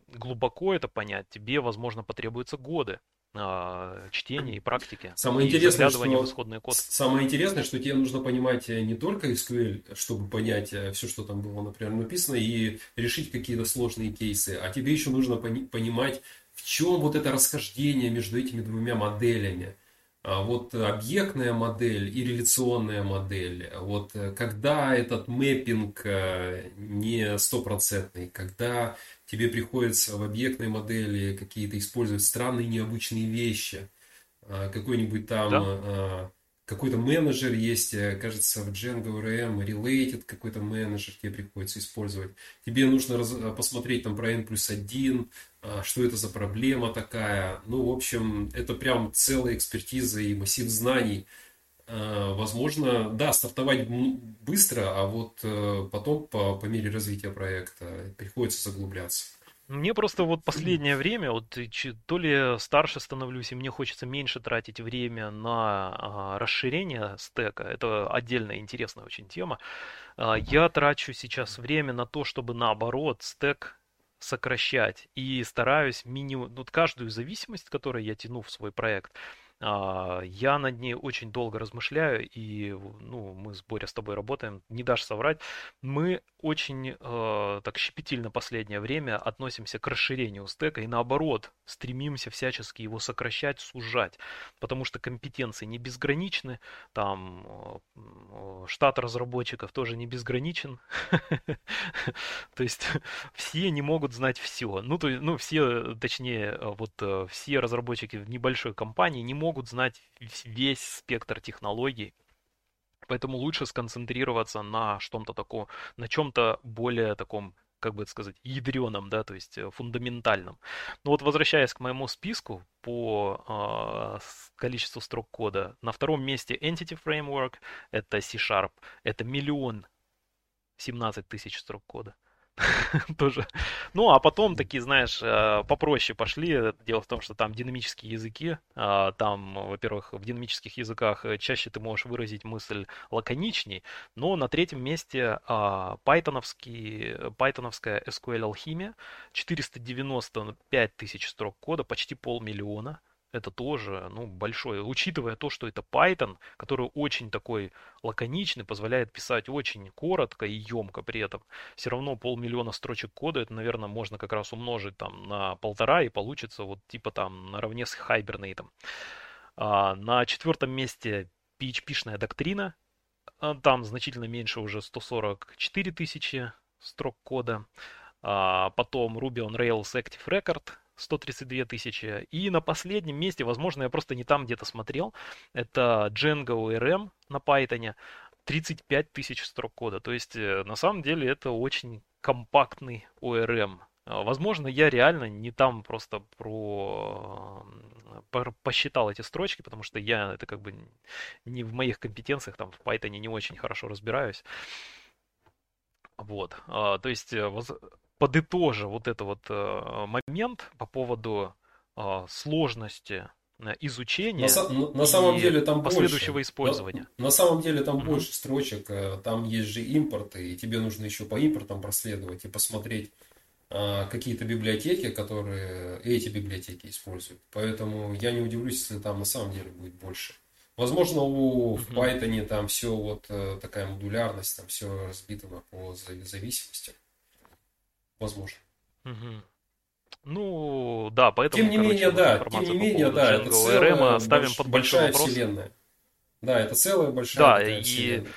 глубоко это понять, тебе, возможно, потребуются годы а, чтения и практики. Самое и интересное, что, в исходный код. Самое интересное, что тебе нужно понимать э, не только SQL, чтобы понять э, все, что там было, например, написано, и решить какие-то сложные кейсы, а тебе еще нужно пони- понимать, в чем вот это расхождение между этими двумя моделями. А вот объектная модель и реляционная модель. Вот э, когда этот мэппинг не стопроцентный, когда тебе приходится в объектной модели какие-то использовать странные необычные вещи. А, какой-нибудь там да? А, какой-то менеджер есть, э, кажется, в Django RM related какой-то менеджер тебе приходится использовать. Тебе нужно раз, э, посмотреть там про N плюс 1, а, что это за проблема такая. Ну, в общем, это прям целая экспертиза и массив знаний. Возможно, да, стартовать быстро, а вот э, потом по, по мере развития проекта приходится заглубляться. Мне просто вот последнее *clears throat* время, вот то ли старше становлюсь, и мне хочется меньше тратить время на а, расширение стека. Это отдельная интересная очень тема. А, я трачу сейчас время на то, чтобы наоборот стек сокращать и стараюсь минимум, вот каждую зависимость, которую я тяну в свой проект, я над ней очень долго размышляю, и ну, мы с Боря с тобой работаем, не дашь соврать. Мы очень э, так щепетильно последнее время относимся к расширению стека и наоборот стремимся всячески его сокращать, сужать, потому что компетенции не безграничны, там э, штат разработчиков тоже не безграничен, *laughs* то есть *laughs* все не могут знать все. Ну, то, ну все, точнее, вот э, все разработчики в небольшой компании не могут знать весь спектр технологий, Поэтому лучше сконцентрироваться на что-то таком, на чем-то более таком, как бы это сказать, ядреном, да, то есть э, фундаментальном. Но вот возвращаясь к моему списку по э, количеству строк кода, на втором месте Entity Framework, это C-Sharp, это миллион 17 тысяч строк кода. *laughs* тоже. Ну, а потом такие, знаешь, э, попроще пошли. Дело в том, что там динамические языки. А, там, во-первых, в динамических языках э, чаще ты можешь выразить мысль лаконичней. Но на третьем месте пайтоновский, пайтоновская SQL алхимия. 495 тысяч строк кода, почти полмиллиона это тоже, ну, большое. Учитывая то, что это Python, который очень такой лаконичный, позволяет писать очень коротко и емко при этом, все равно полмиллиона строчек кода, это, наверное, можно как раз умножить там на полтора и получится вот типа там наравне с Hibernate. А, на четвертом месте PHP-шная доктрина, а, там значительно меньше уже 144 тысячи строк кода. А, потом Ruby on Rails Active Record – 132 тысячи. И на последнем месте, возможно, я просто не там где-то смотрел, это Django RM на Python, 35 тысяч строк кода. То есть, э, на самом деле, это очень компактный ORM. А, возможно, я реально не там просто про... про посчитал эти строчки, потому что я это как бы не в моих компетенциях, там в Python не очень хорошо разбираюсь. Вот. А, то есть э, подытожа вот этот вот э, момент по поводу э, сложности э, изучения на, на, на самом деле там последующего больше. использования. На, на самом деле там mm-hmm. больше строчек, там есть же импорты, и тебе нужно еще по импортам проследовать и посмотреть а, какие-то библиотеки, которые эти библиотеки используют. Поэтому я не удивлюсь, если там на самом деле будет больше. Возможно, у, mm-hmm. в Python там все вот такая модулярность, там все разбито по зависимостям. Возможно. Угу. Ну, да, поэтому, тем не короче, менее, да, тем не менее, да, это целая ставим больш, под большой вопрос. вселенная. Да, это целая большая Да, и вселенная.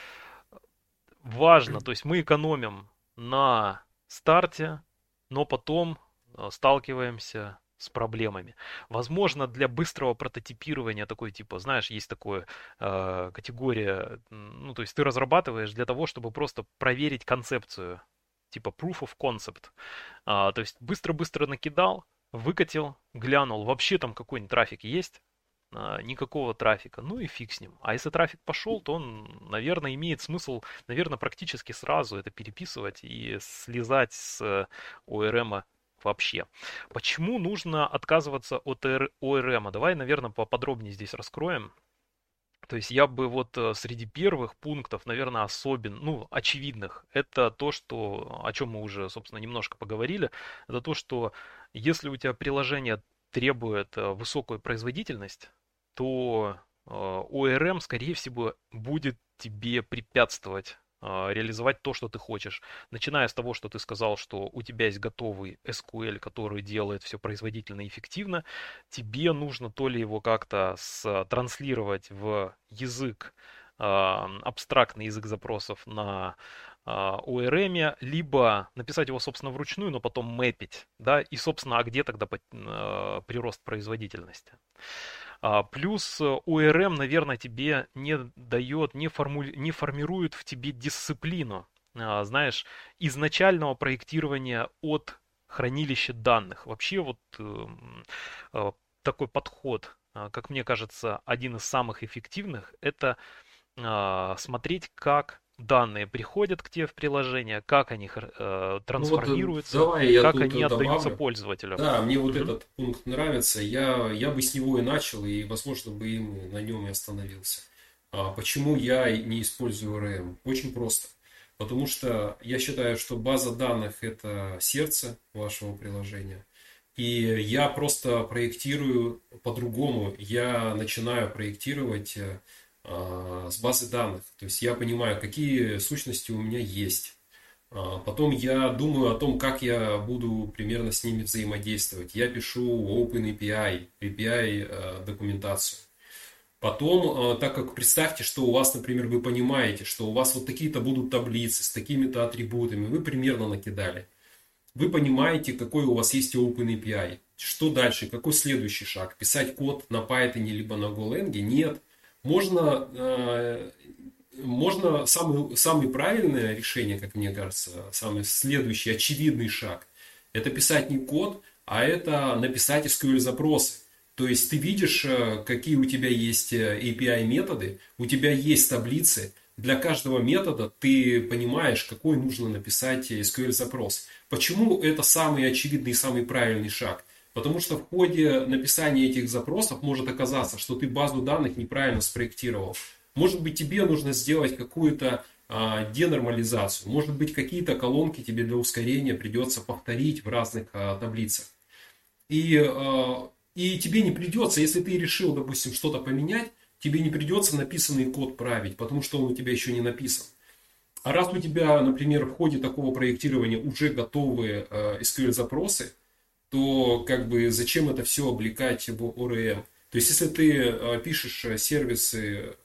важно, то есть мы экономим на старте, но потом э, сталкиваемся с проблемами. Возможно, для быстрого прототипирования такой типа, знаешь, есть такая э, категория, ну, то есть ты разрабатываешь для того, чтобы просто проверить концепцию типа proof of concept. А, то есть быстро-быстро накидал, выкатил, глянул, вообще там какой-нибудь трафик есть, а, никакого трафика, ну и фиг с ним. А если трафик пошел, то он, наверное, имеет смысл, наверное, практически сразу это переписывать и слезать с ORM вообще. Почему нужно отказываться от ORM? Давай, наверное, поподробнее здесь раскроем. То есть я бы вот э, среди первых пунктов, наверное, особенно, ну, очевидных, это то, что, о чем мы уже, собственно, немножко поговорили, это то, что если у тебя приложение требует э, высокую производительность, то ORM, э, скорее всего, будет тебе препятствовать реализовать то, что ты хочешь. Начиная с того, что ты сказал, что у тебя есть готовый SQL, который делает все производительно и эффективно, тебе нужно то ли его как-то транслировать в язык, а, абстрактный язык запросов на ORM, а, либо написать его, собственно, вручную, но потом мэпить, да, и, собственно, а где тогда прирост производительности? А, плюс ORM, э, наверное, тебе не дает, не, форму... не формирует в тебе дисциплину, а, знаешь, изначального проектирования от хранилища данных. Вообще вот эм, э, такой подход, как мне кажется, один из самых эффективных, это смотреть, как данные приходят к тебе в приложение, как они э, трансформируются, ну, вот, давай как они отдаются добавлю. пользователю. Да, мне вот mm-hmm. этот пункт нравится. Я, я бы с него и начал, и, возможно, бы им на нем и остановился. А почему я не использую RM? Очень просто. Потому что я считаю, что база данных – это сердце вашего приложения. И я просто проектирую по-другому. Я начинаю проектировать э, с базы данных. То есть я понимаю, какие сущности у меня есть. А, потом я думаю о том, как я буду примерно с ними взаимодействовать. Я пишу OpenAPI, API а, документацию. Потом, так как представьте, что у вас, например, вы понимаете, что у вас вот такие-то будут таблицы с такими-то атрибутами, вы примерно накидали. Вы понимаете, какой у вас есть OpenAPI. Что дальше? Какой следующий шаг? Писать код на Python либо на Golang? Нет можно, э, можно самый, самое правильное решение, как мне кажется, самый следующий очевидный шаг, это писать не код, а это написать SQL запросы. То есть ты видишь, э, какие у тебя есть э, API методы, у тебя есть таблицы, для каждого метода ты понимаешь, какой нужно написать SQL запрос. Почему это самый очевидный и самый правильный шаг? Потому что в ходе написания этих запросов может оказаться, что ты базу данных неправильно спроектировал. Может быть, тебе нужно сделать какую-то а, денормализацию. Может быть, какие-то колонки тебе для ускорения придется повторить в разных а, таблицах. И, а, и тебе не придется, если ты решил, допустим, что-то поменять, тебе не придется написанный код править, потому что он у тебя еще не написан. А раз у тебя, например, в ходе такого проектирования уже готовые SQL-запросы, то как бы зачем это все облекать в ORM? То есть, если ты э, пишешь э, сервисы,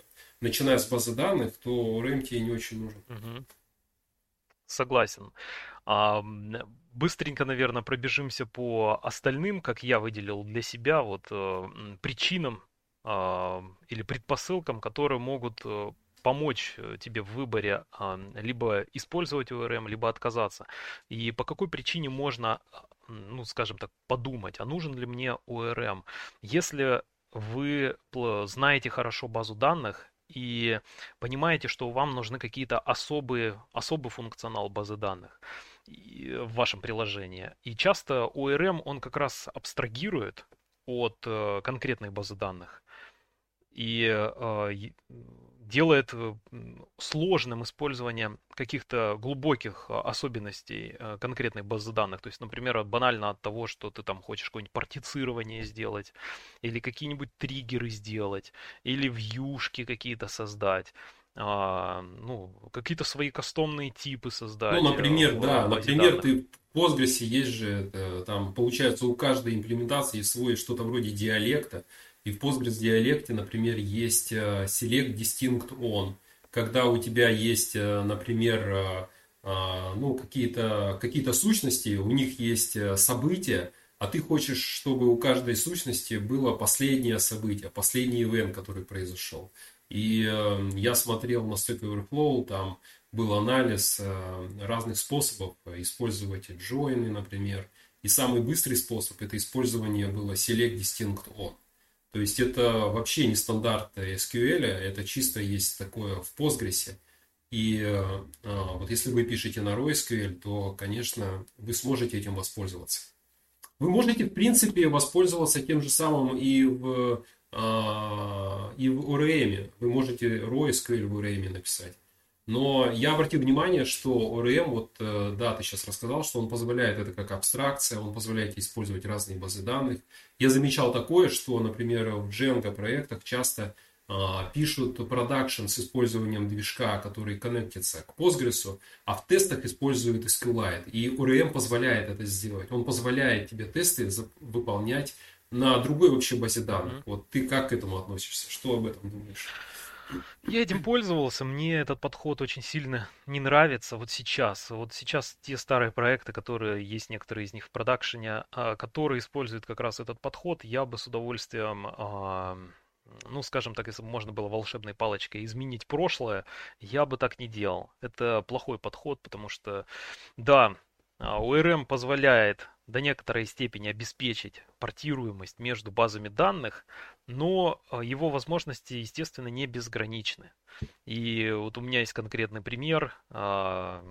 начиная с базы данных, то ORM тебе не очень нужен. Согласен. А, быстренько, наверное, пробежимся по остальным, как я выделил для себя, вот э, причинам э, или предпосылкам, которые могут э, помочь тебе в выборе э, либо использовать ORM, либо отказаться. И по какой причине можно ну, скажем так, подумать, а нужен ли мне ORM. Если вы знаете хорошо базу данных и понимаете, что вам нужны какие-то особые, особый функционал базы данных в вашем приложении. И часто ORM, он как раз абстрагирует от э, конкретной базы данных. И э, делает э, сложным использование каких-то глубоких а, особенностей э, конкретной базы данных. То есть, например, банально от того, что ты там хочешь какое-нибудь партицирование сделать, или какие-нибудь триггеры сделать, или вьюшки какие-то создать. А, ну, какие-то свои кастомные типы создать. Ну, например, э, да, например, данных. ты в Postgres есть же, там, получается, у каждой имплементации свой что-то вроде диалекта, и в Postgres диалекте, например, есть э, select distinct on, когда у тебя есть, э, например, э, ну, какие-то какие сущности, у них есть события, а ты хочешь, чтобы у каждой сущности было последнее событие, последний ивент, который произошел. И я смотрел на Stack Overflow, там был анализ разных способов использовать join, например. И самый быстрый способ это использование было select distinct on. То есть это вообще не стандарт SQL, это чисто есть такое в Postgres. И а, вот если вы пишете на RoSQL, то, конечно, вы сможете этим воспользоваться. Вы можете, в принципе, воспользоваться тем же самым и в, а, и в ORM. Вы можете RoSQL в ORM написать. Но я обратил внимание, что ORM, вот э, да, ты сейчас рассказал, что он позволяет это как абстракция, он позволяет использовать разные базы данных. Я замечал такое, что, например, в Django проектах часто а, пишут продакшн с использованием движка, который коннектится к Postgres, а в тестах используют SQLite. И ORM позволяет это сделать. Он позволяет тебе тесты выполнять на другой вообще базе данных. Mm-hmm. Вот ты как к этому относишься? Что об этом думаешь? Я этим пользовался, мне этот подход очень сильно не нравится вот сейчас. Вот сейчас те старые проекты, которые есть некоторые из них в продакшене, а, которые используют как раз этот подход, я бы с удовольствием ну, скажем так, если бы можно было волшебной палочкой изменить прошлое, я бы так не делал. Это плохой подход, потому что, да, ORM а, позволяет до некоторой степени обеспечить портируемость между базами данных, но а, его возможности, естественно, не безграничны. И вот у меня есть конкретный пример, а,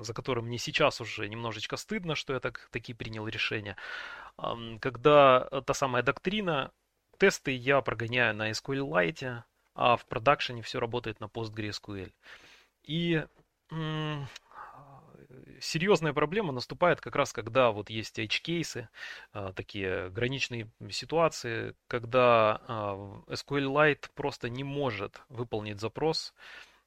за которым мне сейчас уже немножечко стыдно, что я так, таки принял решение. Когда та самая доктрина Тесты я прогоняю на SQLite, а в продакшене все работает на PostgreSQL. И серьезная проблема наступает как раз, когда вот есть edge-кейсы, а, такие граничные ситуации, когда а, SQLite просто не может выполнить запрос,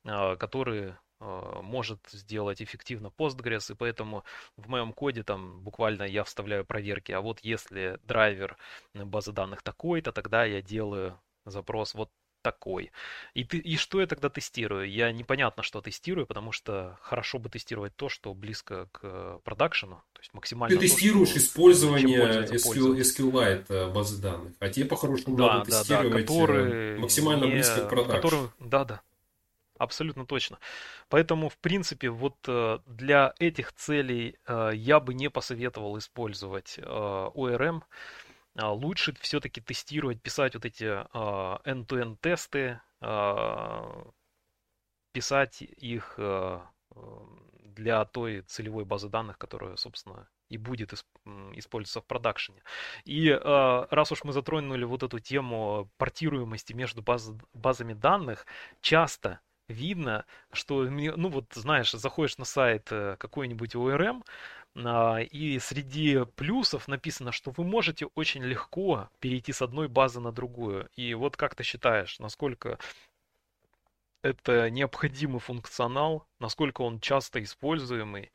а, который может сделать эффективно Postgres, и поэтому в моем коде там буквально я вставляю проверки, а вот если драйвер базы данных такой-то, тогда я делаю запрос. Вот такой. И, ты, и что я тогда тестирую? Я непонятно, что тестирую, потому что хорошо бы тестировать то, что близко к продакшену, то есть максимально. Ты тестируешь то, использование SQL, SQLite э, базы данных, а тебе по-хорошему да, надо да, тестировать да, э, которые максимально не, близко к продакшену. Да, да. Абсолютно точно. Поэтому, в принципе, вот э, для этих целей я бы не посоветовал использовать ORM. А лучше все-таки тестировать, писать вот эти end-to-end тесты, писать их для той целевой базы данных, которая, собственно, и будет использоваться в продакшене. И раз уж мы затронули вот эту тему портируемости между баз, базами данных, часто видно, что, ну вот, знаешь, заходишь на сайт э, какой-нибудь ORM, а, и среди плюсов написано, что вы можете очень легко перейти с одной базы на другую. И вот как ты считаешь, насколько это необходимый функционал, насколько он часто используемый?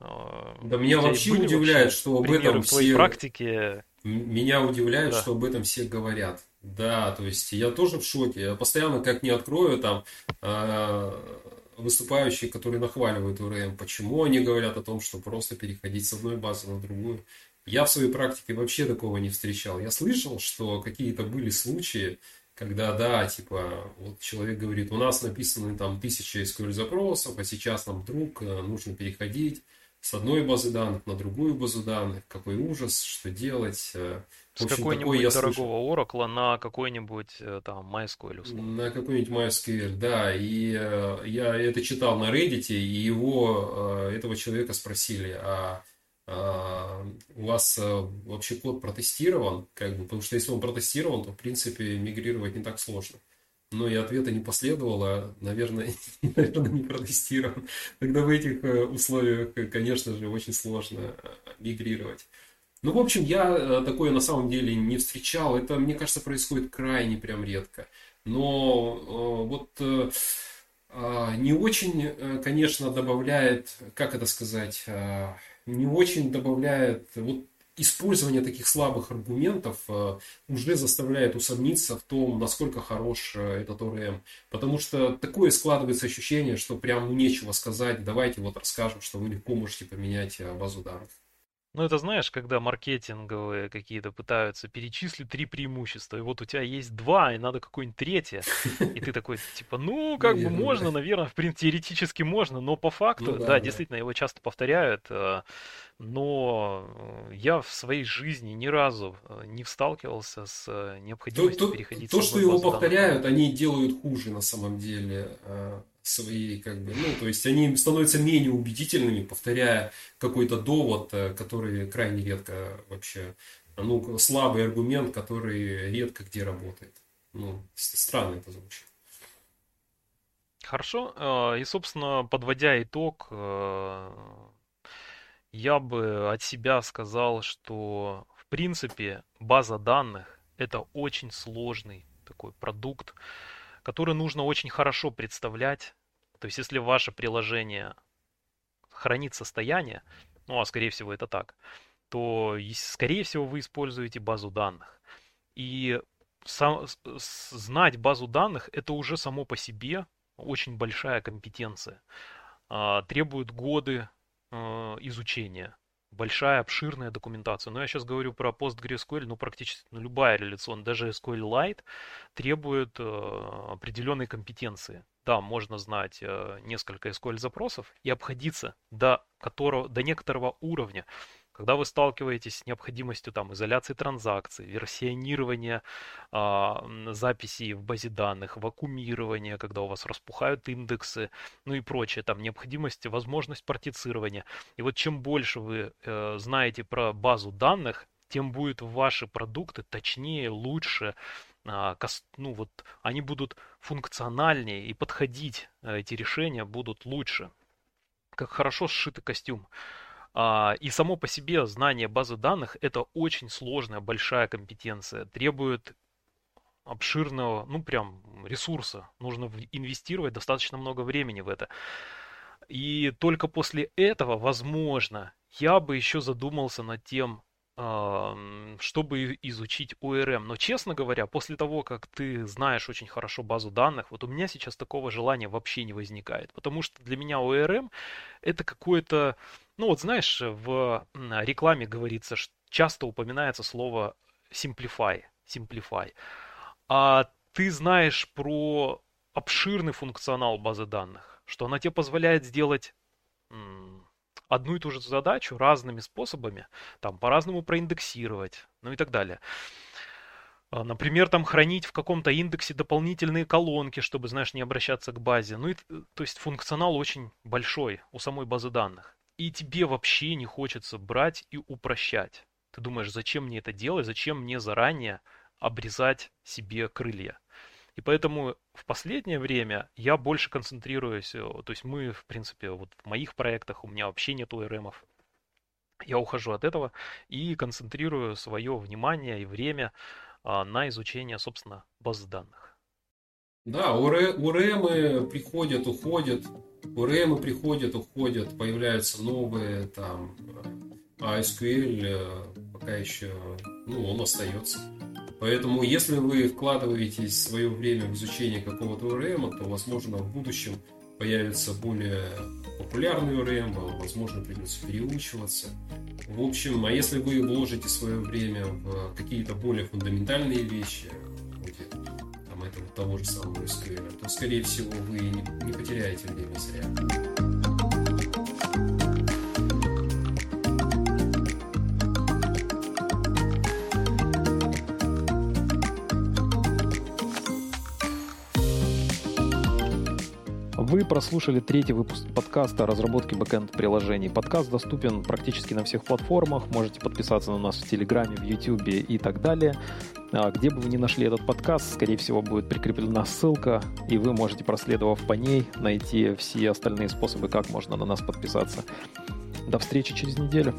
А, да меня вообще удивляет, что об этом все... практике. Меня удивляет, да. что об этом все говорят. Да, то есть я тоже в шоке. Я постоянно как не открою там э, выступающие, которые нахваливают УРМ, почему они говорят о том, что просто переходить с одной базы на другую. Я в своей практике вообще такого не встречал. Я слышал, что какие-то были случаи, когда, да, типа, вот человек говорит, у нас написаны там тысячи SQL запросов, а сейчас нам вдруг э, нужно переходить с одной базы данных на другую базу данных. Какой ужас, что делать. Э, с какой-нибудь дорогого Oracle на какой-нибудь э, там MySQL условно. На какой-нибудь MySQL, да. И э, я это читал на Reddit, и его, э, этого человека спросили, а, а у вас вообще код протестирован? Как бы, потому что если он протестирован, то в принципе мигрировать не так сложно. Но и ответа не последовало, наверное, *laughs* наверное, не протестирован. Тогда в этих условиях, конечно же, очень сложно мигрировать. Ну, в общем, я э, такое на самом деле не встречал. Это, мне кажется, происходит крайне прям редко. Но э, вот э, а, не очень, конечно, добавляет, как это сказать, не очень добавляет, вот использование таких слабых аргументов уже заставляет усомниться в том, насколько хорош этот ОРМ. Потому что такое складывается ощущение, что прям нечего сказать, давайте вот расскажем, что вы легко можете поменять базу данных. Ну, это знаешь, когда маркетинговые какие-то пытаются перечислить три преимущества, и вот у тебя есть два, и надо какое-нибудь третье, и ты такой, типа, ну, как бы можно, наверное, в принципе, теоретически можно, но по факту, ну, да, действительно, его часто повторяют, э, но я в своей жизни ни разу э, не сталкивался с э, необходимостью переходить то, то что его повторяют, они делают хуже на самом деле свои, как бы, ну, то есть они становятся менее убедительными, повторяя какой-то довод, э, который крайне редко вообще, ну, слабый аргумент, который редко где работает. Ну, странно это звучит. Хорошо. Э, и, собственно, подводя итог, э, я бы от себя сказал, что, в принципе, база данных – это очень сложный такой продукт, который нужно очень хорошо представлять. То есть, если ваше приложение хранит состояние, ну а скорее всего это так, то, скорее всего, вы используете базу данных. И сам, знать базу данных это уже само по себе очень большая компетенция. А, требует годы а, изучения большая, обширная документация. Но я сейчас говорю про PostgreSQL, ну, практически ну, любая реляционная, даже SQLite требует э, определенной компетенции. Да, можно знать э, несколько SQL-запросов и обходиться до, которого, до некоторого уровня когда вы сталкиваетесь с необходимостью там, изоляции транзакций, версионирования а, записей в базе данных, вакуумирования, когда у вас распухают индексы, ну и прочее, там необходимость, возможность партицирования. И вот чем больше вы э, знаете про базу данных, тем будут ваши продукты точнее, лучше, ну вот они будут функциональнее и подходить, э, эти решения будут лучше. Как хорошо сшитый костюм. А, и само по себе знание базы данных это очень сложная, большая компетенция, требует обширного, ну прям ресурса. Нужно инвестировать достаточно много времени в это. И только после этого, возможно, я бы еще задумался над тем, чтобы изучить ORM. Но, честно говоря, после того, как ты знаешь очень хорошо базу данных, вот у меня сейчас такого желания вообще не возникает. Потому что для меня ORM это какое-то... Ну вот знаешь, в рекламе говорится, часто упоминается слово simplify. Simplify. А ты знаешь про обширный функционал базы данных, что она тебе позволяет сделать одну и ту же задачу разными способами, там по-разному проиндексировать, ну и так далее. А, например, там хранить в каком-то индексе дополнительные колонки, чтобы, знаешь, не обращаться к базе. Ну и, то есть функционал очень большой у самой базы данных. И тебе вообще не хочется брать и упрощать. Ты думаешь, зачем мне это делать, зачем мне заранее обрезать себе крылья? И поэтому в последнее время я больше концентрируюсь, э, то есть мы, в принципе, вот в моих проектах у меня вообще нет ОРМов. Я ухожу от этого и концентрирую свое внимание и время а, на изучение, собственно, баз данных. Да, ОРМы приходят, уходят, ОРМы приходят, уходят, появляются новые, там, а SQL э, пока еще, ну, он остается. Поэтому, если вы вкладываете свое время в изучение какого-то ORM, то, возможно, в будущем появится более популярный ORM, возможно, придется переучиваться. В общем, а если вы вложите свое время в какие-то более фундаментальные вещи, вроде там, этого, того же самого SQL, то, скорее всего, вы не потеряете время зря. Вы прослушали третий выпуск подкаста о разработке бэкэнд-приложений. Подкаст доступен практически на всех платформах. Можете подписаться на нас в Телеграме, в Ютубе и так далее. А где бы вы ни нашли этот подкаст, скорее всего, будет прикреплена ссылка, и вы можете, проследовав по ней, найти все остальные способы, как можно на нас подписаться. До встречи через неделю.